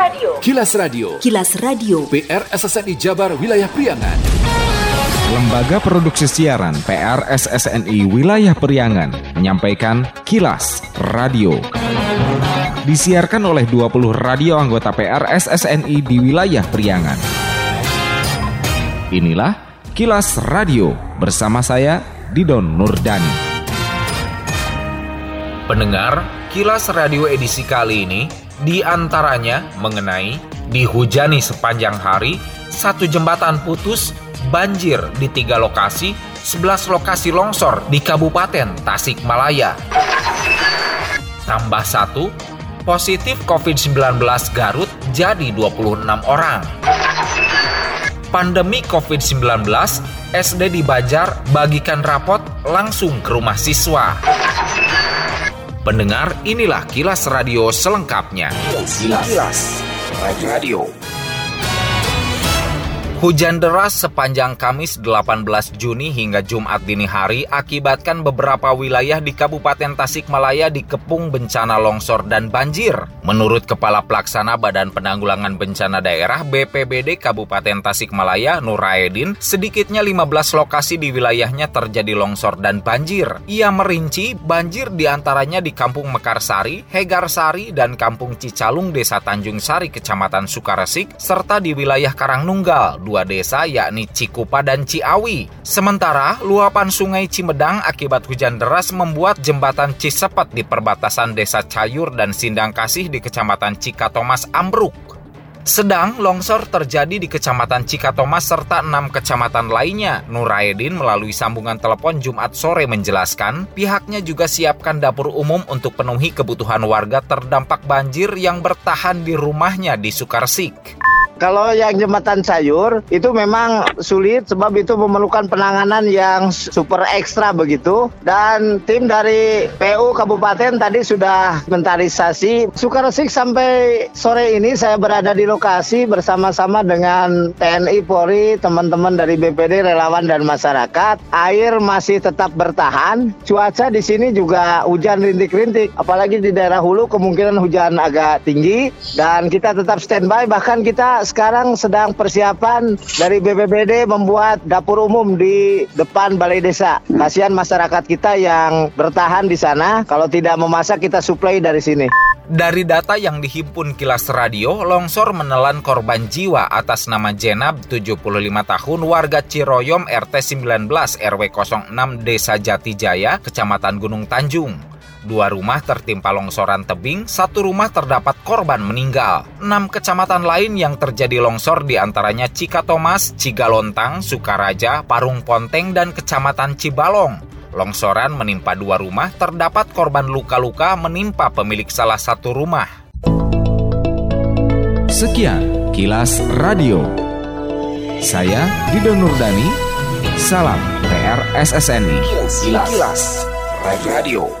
Radio. Kilas Radio. Kilas Radio. PR SSNI Jabar Wilayah Priangan. Lembaga Produksi Siaran PR SSNI Wilayah Priangan menyampaikan Kilas Radio. Disiarkan oleh 20 radio anggota PR SSNI di wilayah Priangan. Inilah Kilas Radio bersama saya Didon Nurdani. Pendengar, Kilas Radio edisi kali ini di antaranya mengenai dihujani sepanjang hari, satu jembatan putus, banjir di tiga lokasi, 11 lokasi longsor di Kabupaten Tasikmalaya. Tambah satu, positif COVID-19 Garut jadi 26 orang. Pandemi COVID-19, SD di Bajar bagikan rapot langsung ke rumah siswa. Pendengar, inilah kilas radio selengkapnya. Kilas. Kilas. Radio. Hujan deras sepanjang Kamis 18 Juni hingga Jumat dini hari akibatkan beberapa wilayah di Kabupaten Tasikmalaya dikepung bencana longsor dan banjir. Menurut Kepala Pelaksana Badan Penanggulangan Bencana Daerah BPBD Kabupaten Tasikmalaya Nuraedin, sedikitnya 15 lokasi di wilayahnya terjadi longsor dan banjir. Ia merinci banjir di antaranya di Kampung Mekarsari, Hegarsari, dan Kampung Cicalung, Desa Tanjung Sari, Kecamatan Sukaresik, serta di wilayah Karangnunggal, dua desa yakni Cikupa dan Ciawi. Sementara, luapan sungai Cimedang akibat hujan deras membuat jembatan Cisepet di perbatasan desa Cayur dan Sindang Kasih di kecamatan Cikatomas ambruk. Sedang longsor terjadi di Kecamatan Cikatomas serta enam kecamatan lainnya. Nuraedin melalui sambungan telepon Jumat sore menjelaskan, pihaknya juga siapkan dapur umum untuk penuhi kebutuhan warga terdampak banjir yang bertahan di rumahnya di Sukarsik. Kalau yang jembatan sayur itu memang sulit sebab itu memerlukan penanganan yang super ekstra begitu. Dan tim dari PU Kabupaten tadi sudah mentarisasi Sukaresik sampai sore ini saya berada di lokasi bersama-sama dengan TNI Polri teman-teman dari BPD relawan dan masyarakat. Air masih tetap bertahan. Cuaca di sini juga hujan rintik-rintik. Apalagi di daerah hulu kemungkinan hujan agak tinggi. Dan kita tetap standby. Bahkan kita sekarang sedang persiapan dari BPBD membuat dapur umum di depan balai desa. Kasihan masyarakat kita yang bertahan di sana. Kalau tidak memasak kita suplai dari sini. Dari data yang dihimpun Kilas Radio, longsor menelan korban jiwa atas nama Jenab, 75 tahun, warga Ciroyom RT 19 RW 06 Desa Jatijaya, Kecamatan Gunung Tanjung. Dua rumah tertimpa longsoran tebing, satu rumah terdapat korban meninggal. Enam kecamatan lain yang terjadi longsor di antaranya Cikatomas, Cigalontang, Sukaraja, Parung Ponteng, dan Kecamatan Cibalong. Longsoran menimpa dua rumah, terdapat korban luka-luka menimpa pemilik salah satu rumah. Sekian kilas radio. Saya Dido Nurdani. Salam PR SSNI. Kilas. Kilas. Radio.